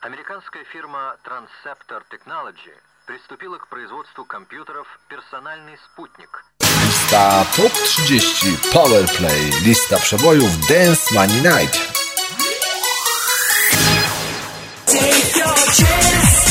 Американская фирма Transceptor Technology приступила к производству компьютеров «Персональный спутник». Lista Top 30 Powerplay. Lista przebojów Dance Money Night. Take your chance.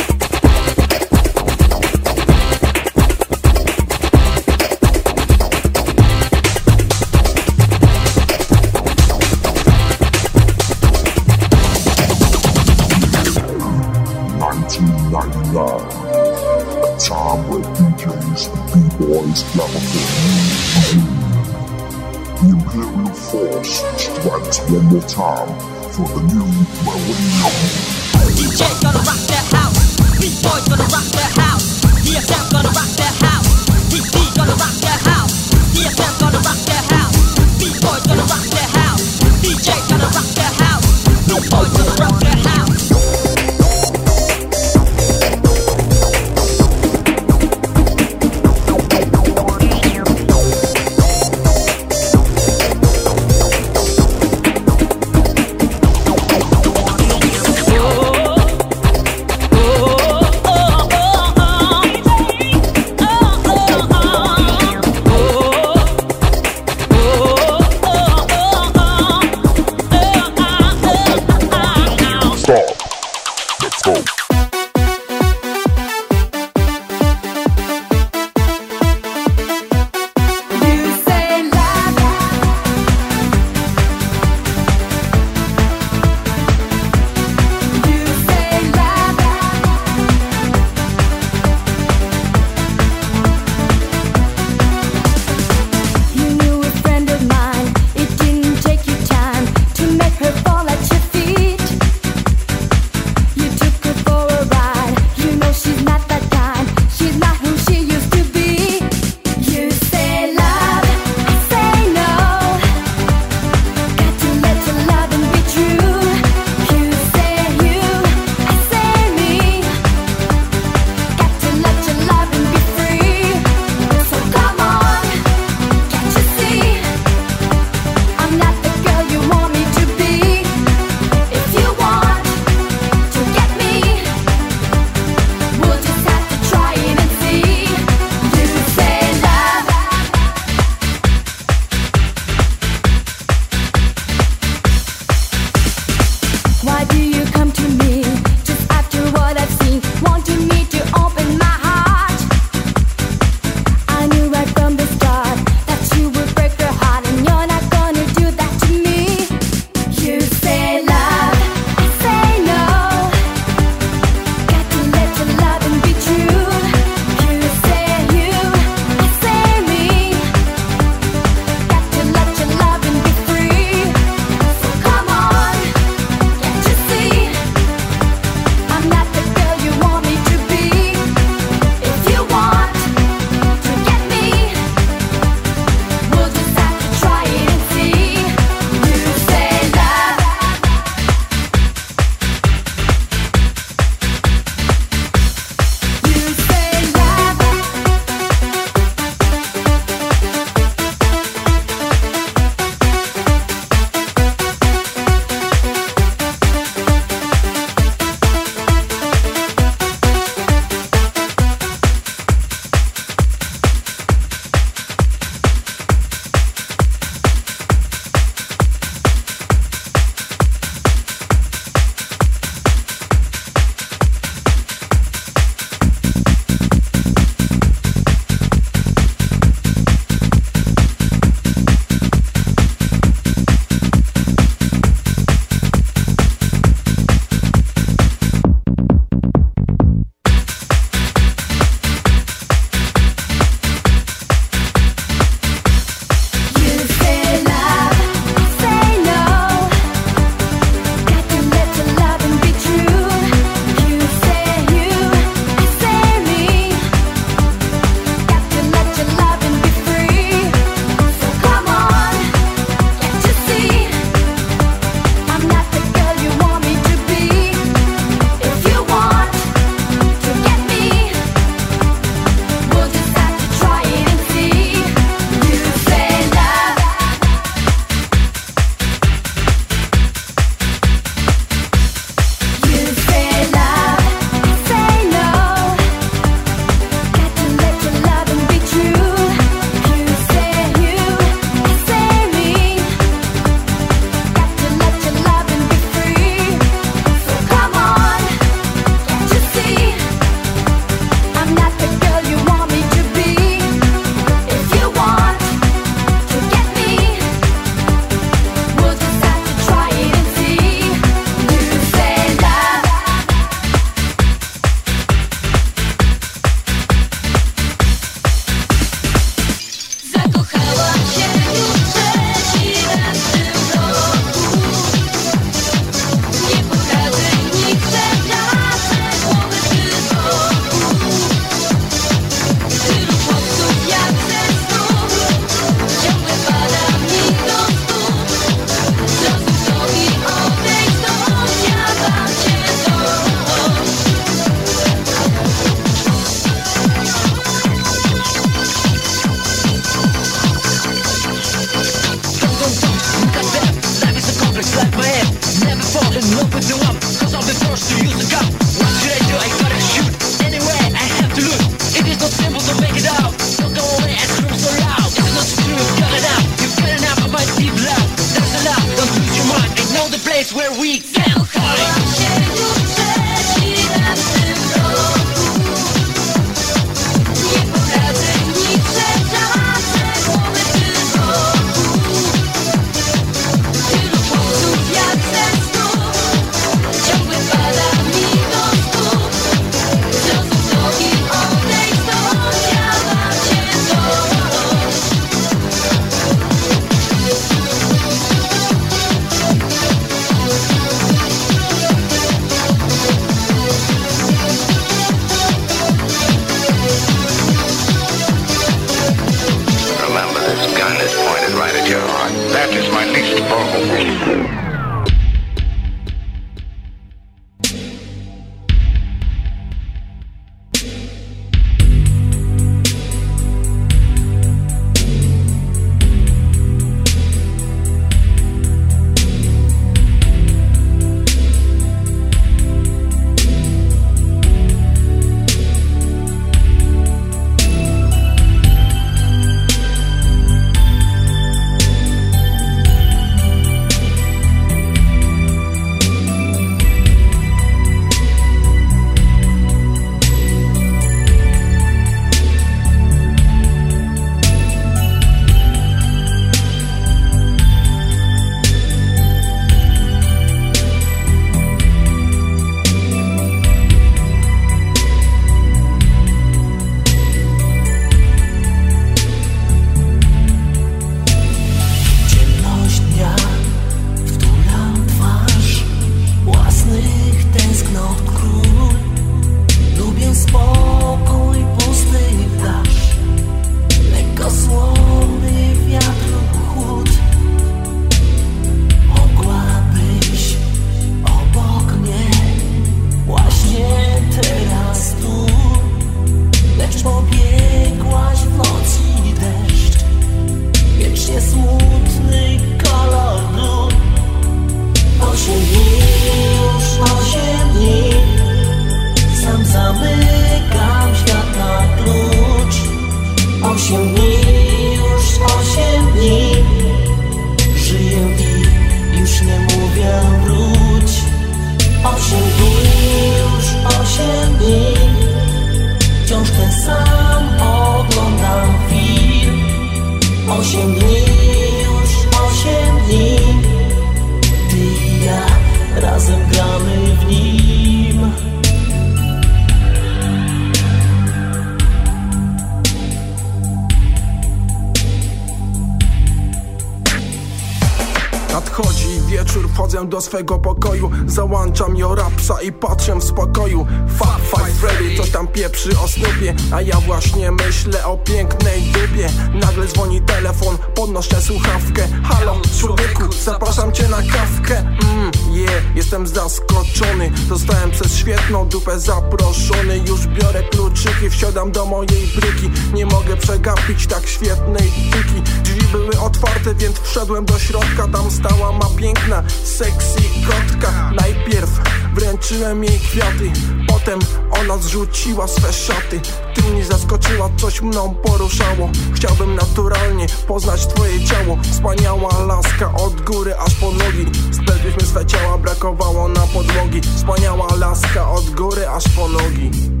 Nadchodzi wieczór, wchodzę do swego pokoju Załączam jo rapsa i patrzę w spokoju. Fat Five Freddy coś tam pieprzy o snupie A ja właśnie myślę o pięknej dupie. Nagle dzwoni telefon, podnoszę słuchawkę. Halo, człowieku, zapraszam cię na kawkę. Mmm, yeah, jestem zaskoczony Zostałem przez świetną dupę zaproszony. Już biorę kluczyki, wsiadam do mojej bryki. Nie mogę przegapić tak świetnej tyki Drzwi były otwarte, więc wszedłem do środka Tam stała ma piękna, sexy kotka. Najpierw wręczyłem jej kwiaty Potem ona zrzuciła swe szaty. Ty mnie zaskoczyła, coś mną poruszało. Chciałbym naturalnie poznać twoje ciało. Wspaniała laska od góry aż po nogi. Splegliśmy swe ciała, brakowało na podłogi. Wspaniała laska od góry aż po nogi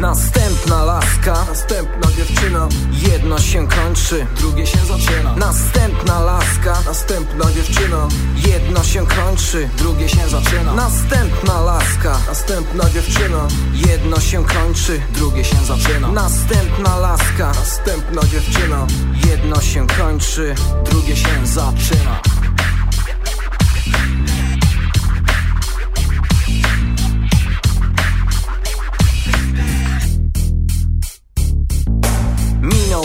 Następna laska, Następna dziewczyna, jedno się kończy, drugie się zaczyna. Następna laska, Następna dziewczyna, jedno się kończy, drugie się zaczyna. Następna laska, Następna dziewczyna, jedno się kończy, drugie się zaczyna. Następna laska, Następna dziewczyna, jedno się kończy, drugie się zaczyna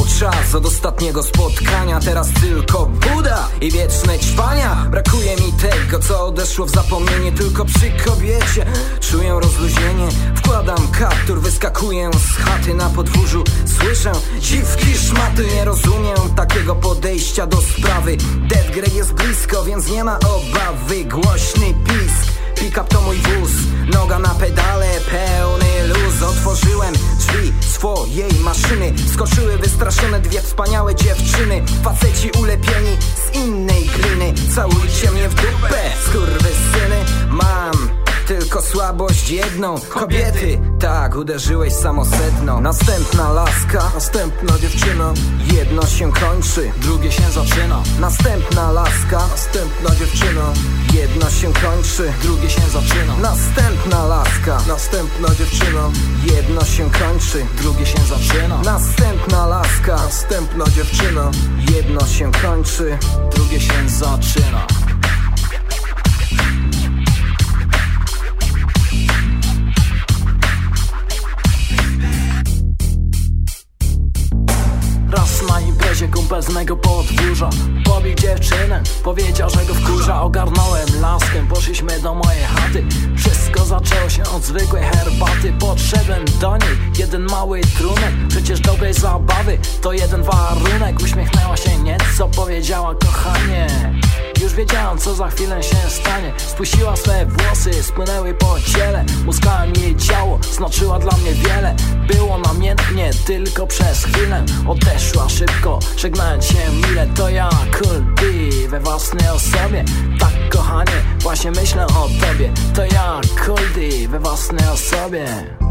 czas od ostatniego spotkania Teraz tylko Buda i wieczne ćwania Brakuje mi tego, co odeszło w zapomnienie Tylko przy kobiecie czuję rozluźnienie. Wkładam kaptur, wyskakuję z chaty na podwórzu Słyszę dziwki szmaty Nie rozumiem takiego podejścia do sprawy. Dead Grey jest blisko, więc nie ma obawy Głośny pisk Pick-up to mój wóz, noga na pedale, pełny luz. Otworzyłem drzwi swojej maszyny Skoczyły wystraszone dwie wspaniałe dziewczyny. Faceci ulepieni z innej gliny Całujcie mnie w dupę, skurwysyny Mam tylko słabość jedną. Kobiety, tak, uderzyłeś samosedno. Następna laska, Następna dziewczyna, jedno się kończy drugie się zaczyna. Następna laska, Następna dziewczyna, jedno się kończy drugie się zaczyna. Następna laska, Następna dziewczyna, jedno się kończy drugie się zaczyna. Następna laska, Następna dziewczyna, jedno się kończy drugie się zaczyna Raz na imprezie kumpel z mego podwórza. Pobił dziewczynę, powiedział, że go wkurza. Ogarnąłem laskę, poszliśmy do mojej chaty. Wszystko zaczęło się od zwykłej herbaty. Podszedłem do niej, jeden mały trunek. Przecież dobrej zabawy to jeden warunek. Uśmiechnęła się nieco, powiedziała kochanie już wiedziałam co za chwilę się stanie. Spuściła swe włosy, spłynęły po ciele. Muskałem jej ciało, znaczyła dla mnie wiele. Było namiętnie, tylko przez chwilę. Odeszła szybko, żegnając się mile. To ja, Cool D, we własnej osobie. Tak kochanie, właśnie myślę o tobie. To ja, Cool D, we własnej osobie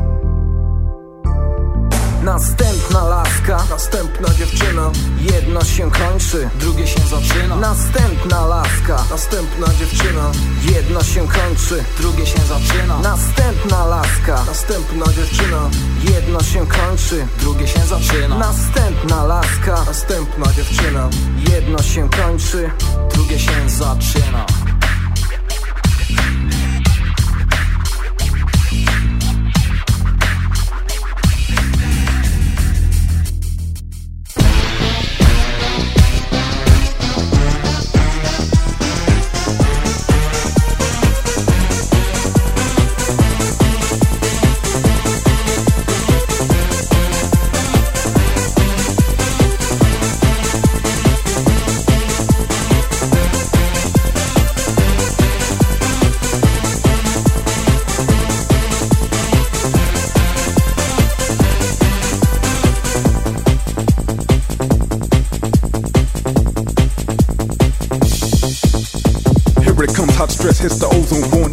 Następna laska, Następna dziewczyna, jedno się kończy drugie się zaczyna. Następna laska, Następna dziewczyna, jedno się kończy drugie się zaczyna. Następna laska, Następna dziewczyna, jedno się kończy drugie się zaczyna. Następna laska, Następna dziewczyna, jedno się kończy drugie się zaczyna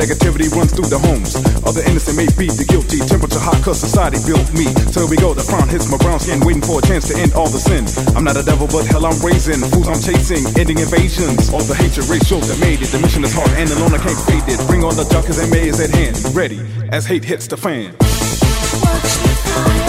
negativity runs through the homes. Other innocent may be the guilty. Temperature hot cause society built me. Till we go, the frown hits my brown skin, waiting for a chance to end all the sin. I'm not a devil, but hell I'm raising. Fools I'm chasing, ending invasions. All the hatred, racial that made it. The mission is hard and alone I can't fade it. Bring on the junkers and May is at hand. Ready as hate hits the fan. Watch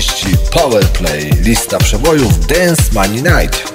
30 Powerplay. Lista przebojów Dance Money Night.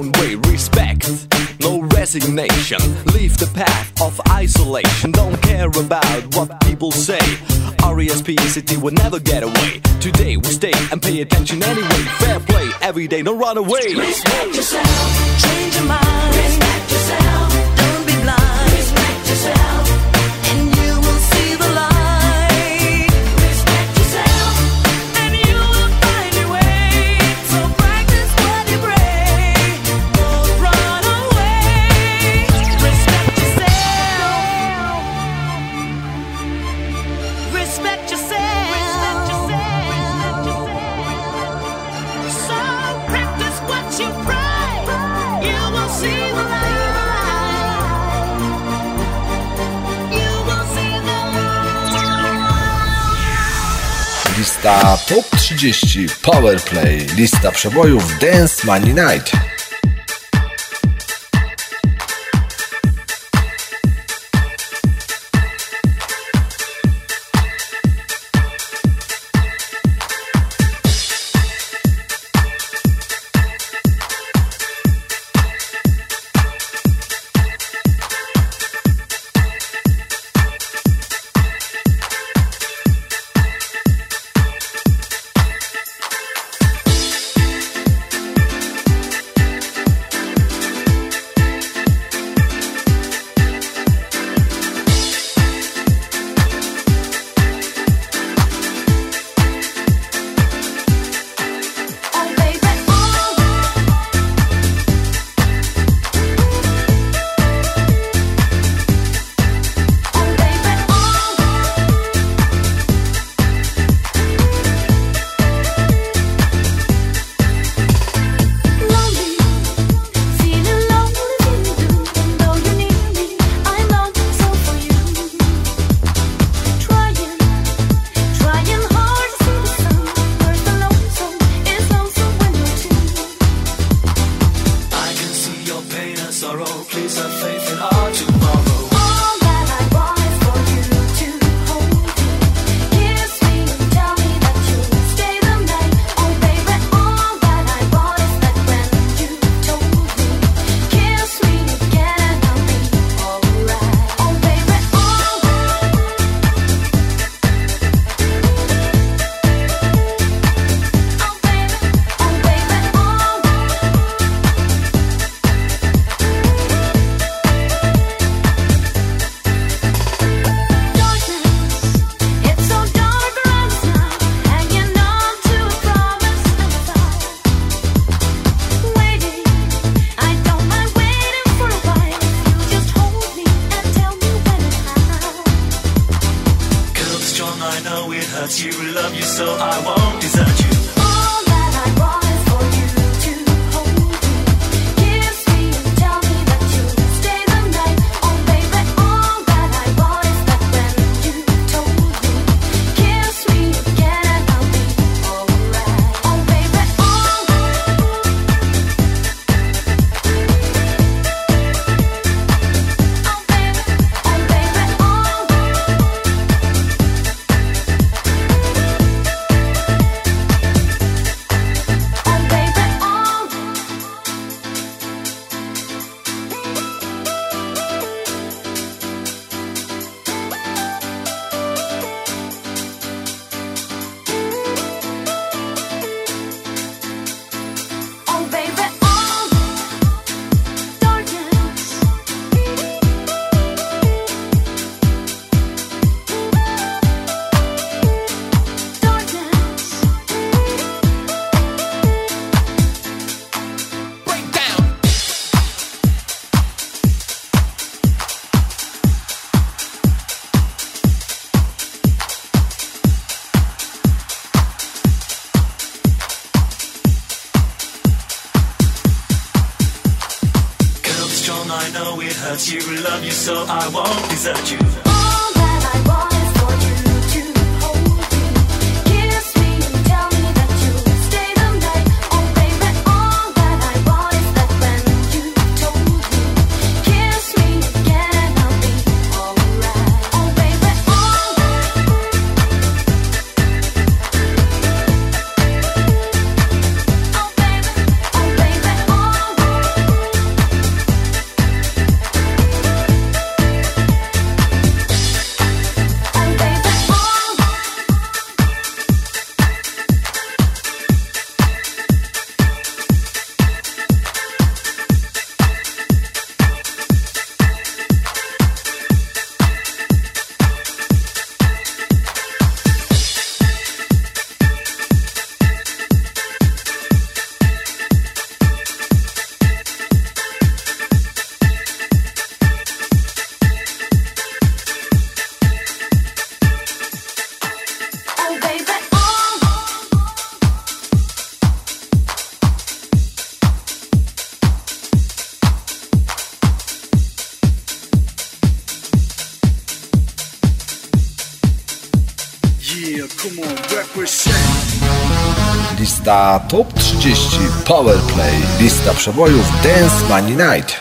own way. Respect, no resignation. Leave the path of isolation. Don't care about what people say. R-E-S-P-E-C-T will never get away. Today we stay and pay attention anyway. Fair play every day, don't run away. Respect yourself, change your mind. Respect yourself, don't be blind. Respect yourself. lista top 30 Powerplay, lista przebojów Dance Money Night. I know it hurts you. Love you so I won't desert you. Top 30 Powerplay. Lista przebojów Dance Money Night.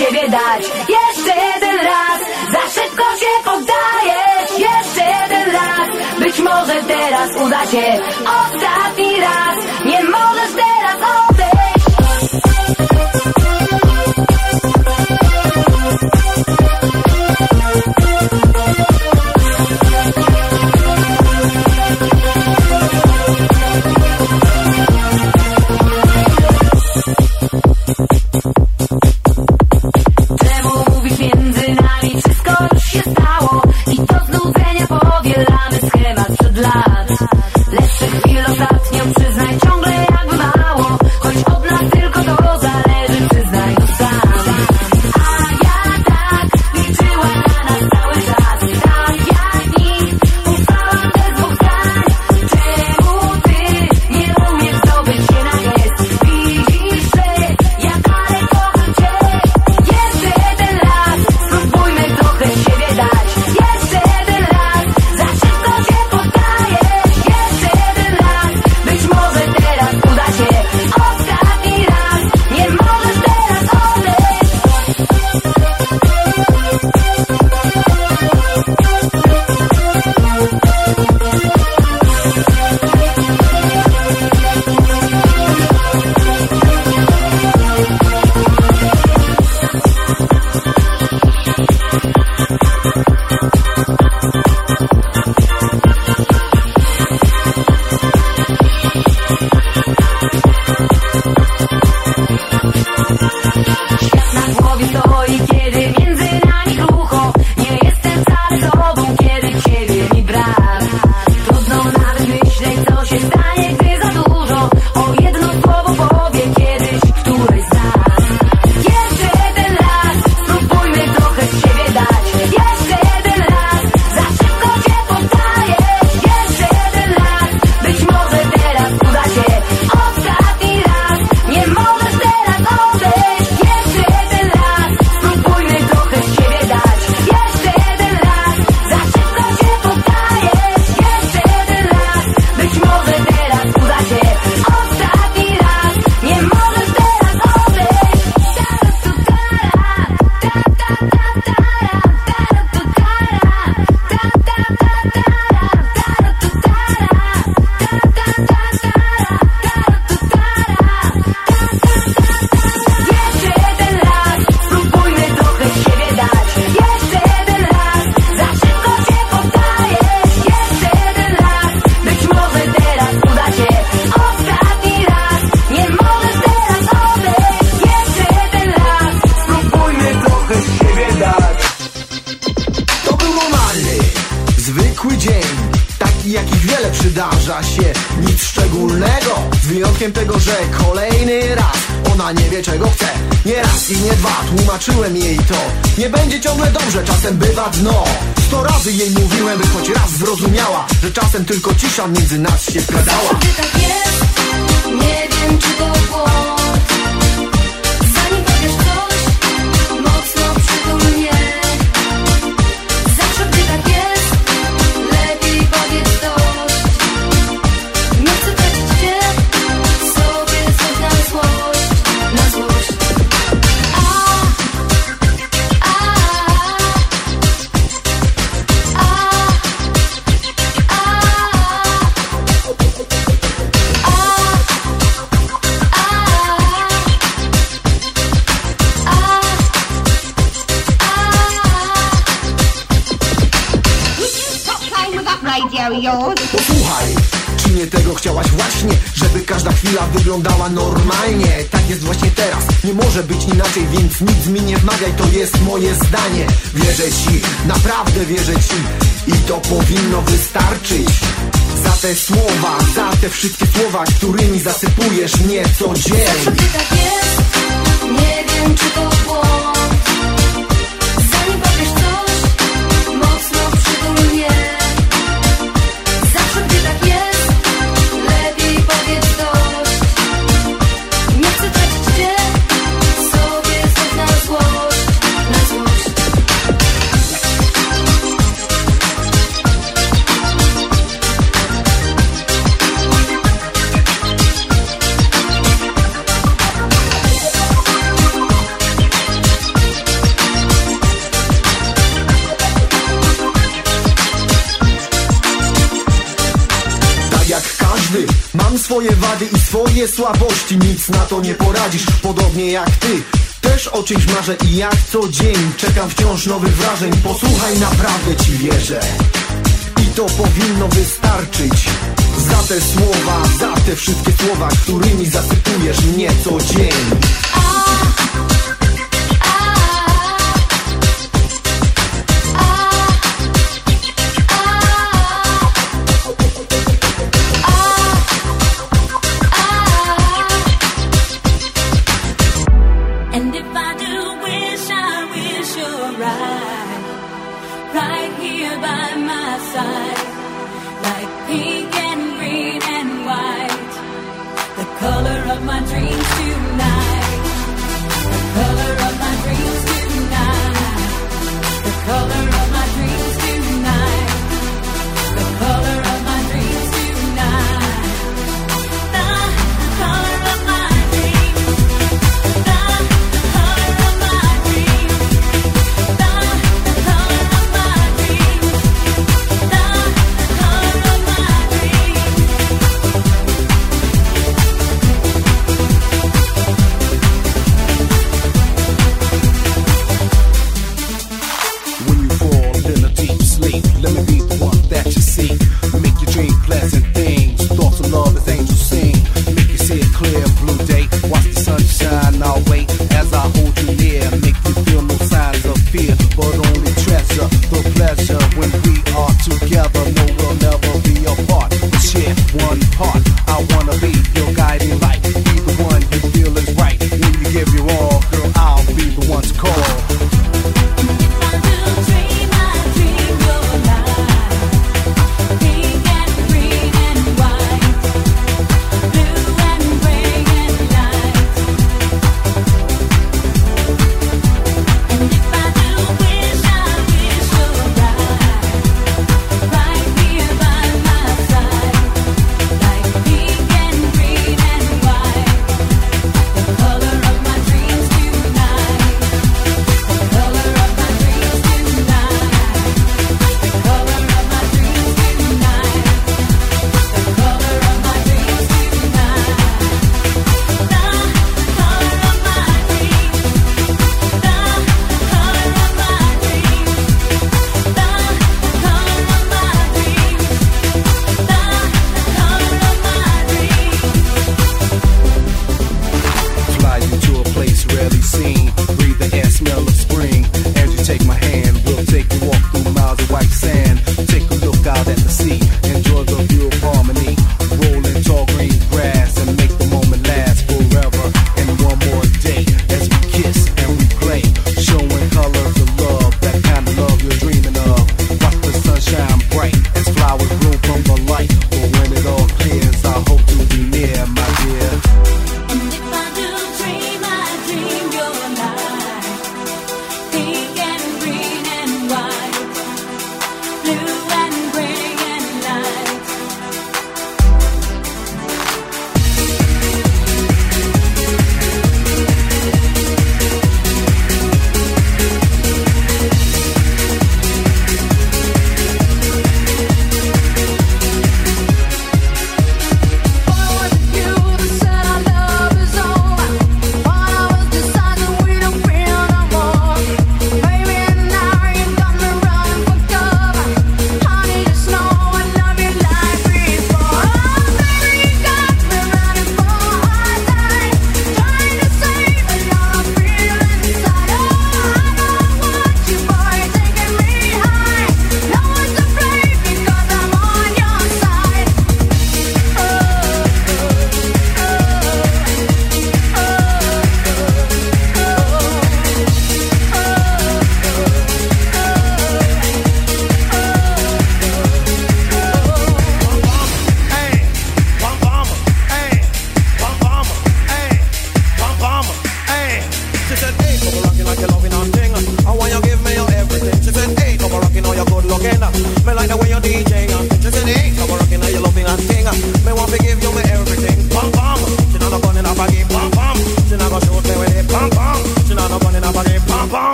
siebie dać. Jeszcze jeden raz, za szybko się poddajesz. Jeszcze jeden raz, być może teraz uda się. Ostatni raz, nie możesz ale przydarza się nic szczególnego. Z wyjątkiem tego, że kolejny raz ona nie wie czego chce. Nie raz i nie dwa, tłumaczyłem jej to. Nie będzie ciągle dobrze, czasem bywa dno. Sto razy jej mówiłem, by choć raz zrozumiała Że czasem tylko cisza między nas się pradała Sobie tak jest, nie wiem czy to było chwila wyglądała normalnie. Tak jest właśnie teraz, nie może być inaczej Więc nic mi nie wmawiaj, to jest moje zdanie. Wierzę ci, naprawdę wierzę ci. I to powinno wystarczyć. Za te słowa, za te wszystkie słowa Którymi zasypujesz mnie co? Tak nie wiem czy to było Twoje słabości, nic na to nie poradzisz. Podobnie jak ty też o czymś marzę i jak co dzień Czekam wciąż nowych wrażeń. Posłuchaj, naprawdę ci wierzę. I to powinno wystarczyć Za te słowa, za te wszystkie słowa Którymi zasypujesz mnie co dzień.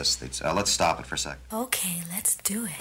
this. Uh, let's stop it for a sec. Okay, let's do it.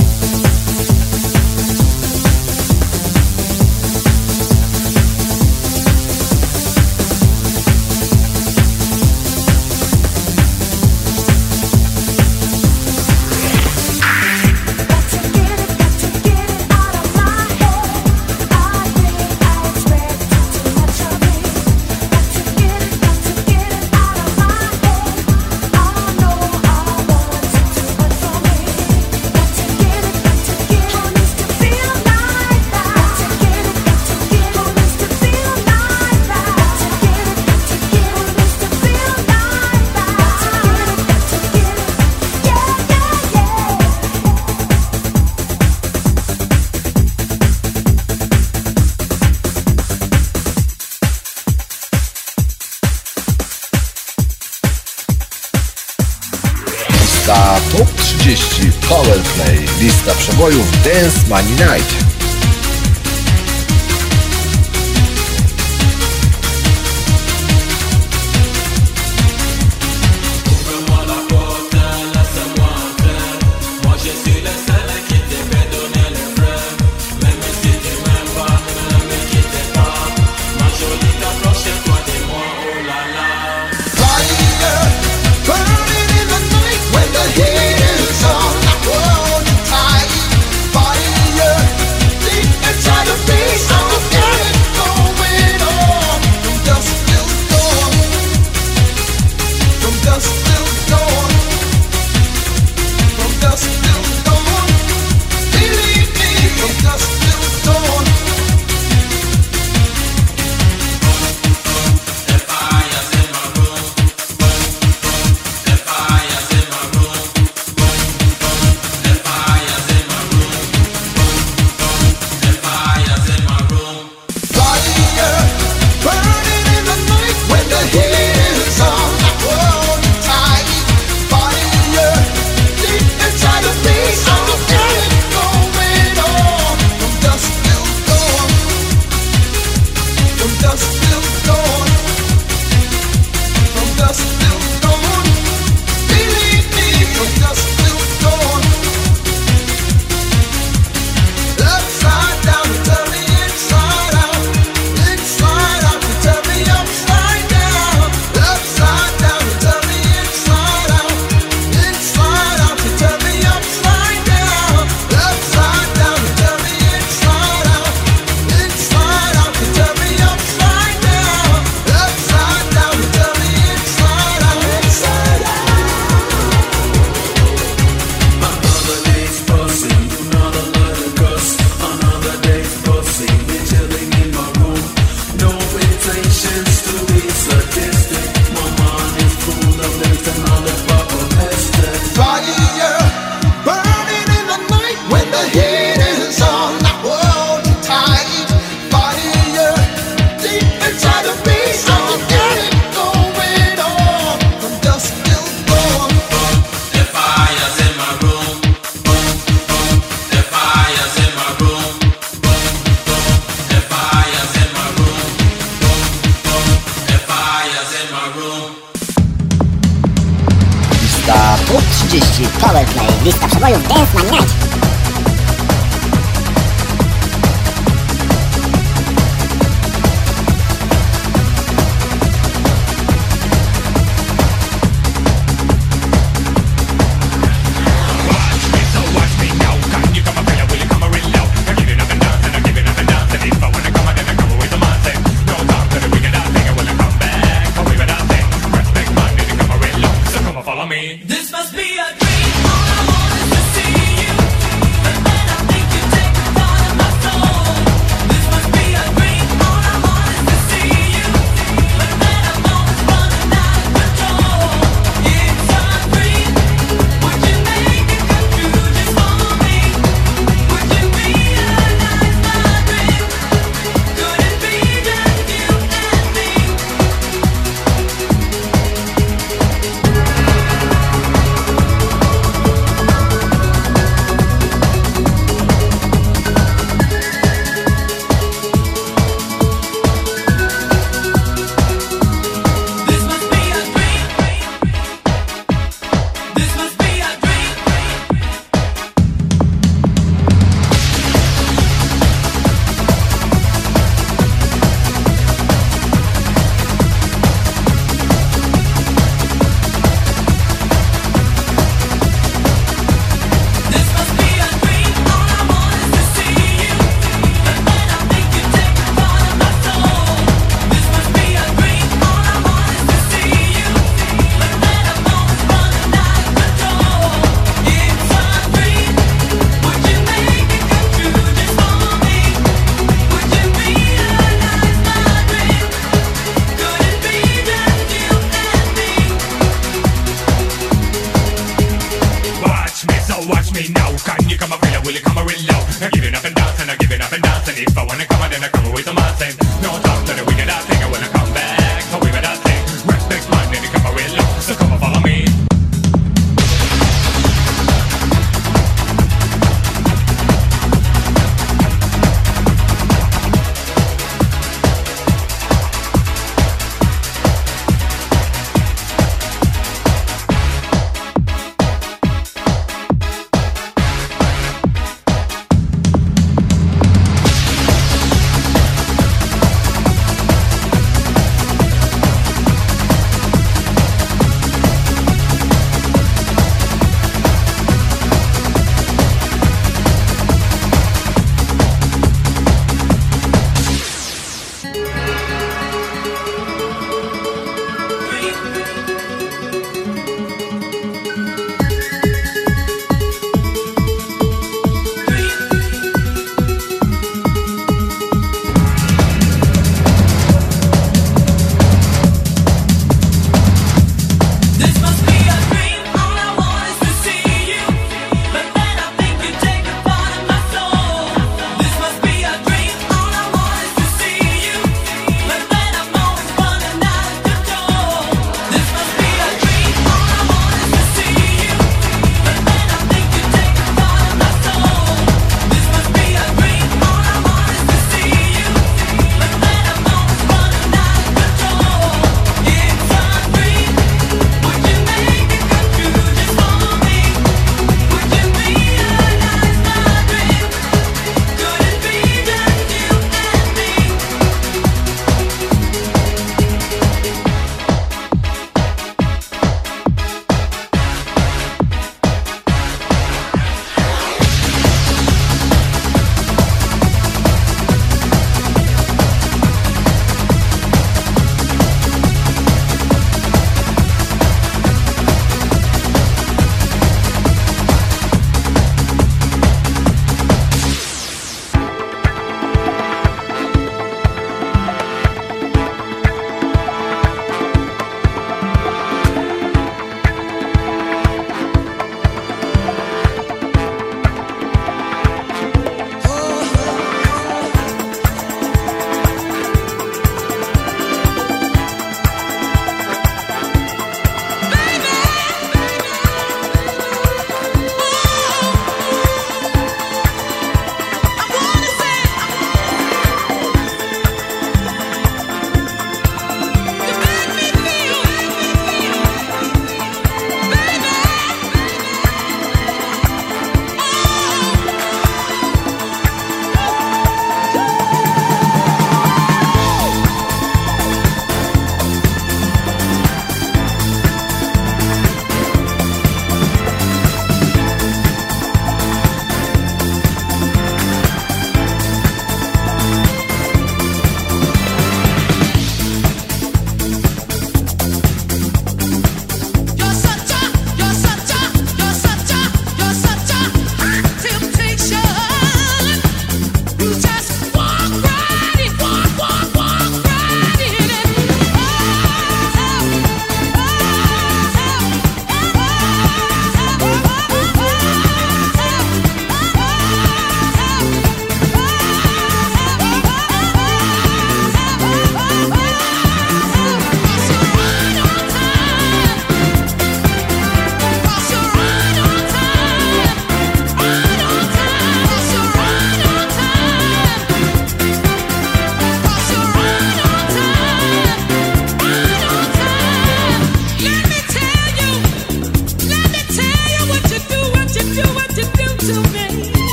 Lista przebojów Dance Money Night.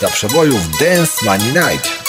Lista Top 30 Powerplay. Lista przebojów Dance Money Night.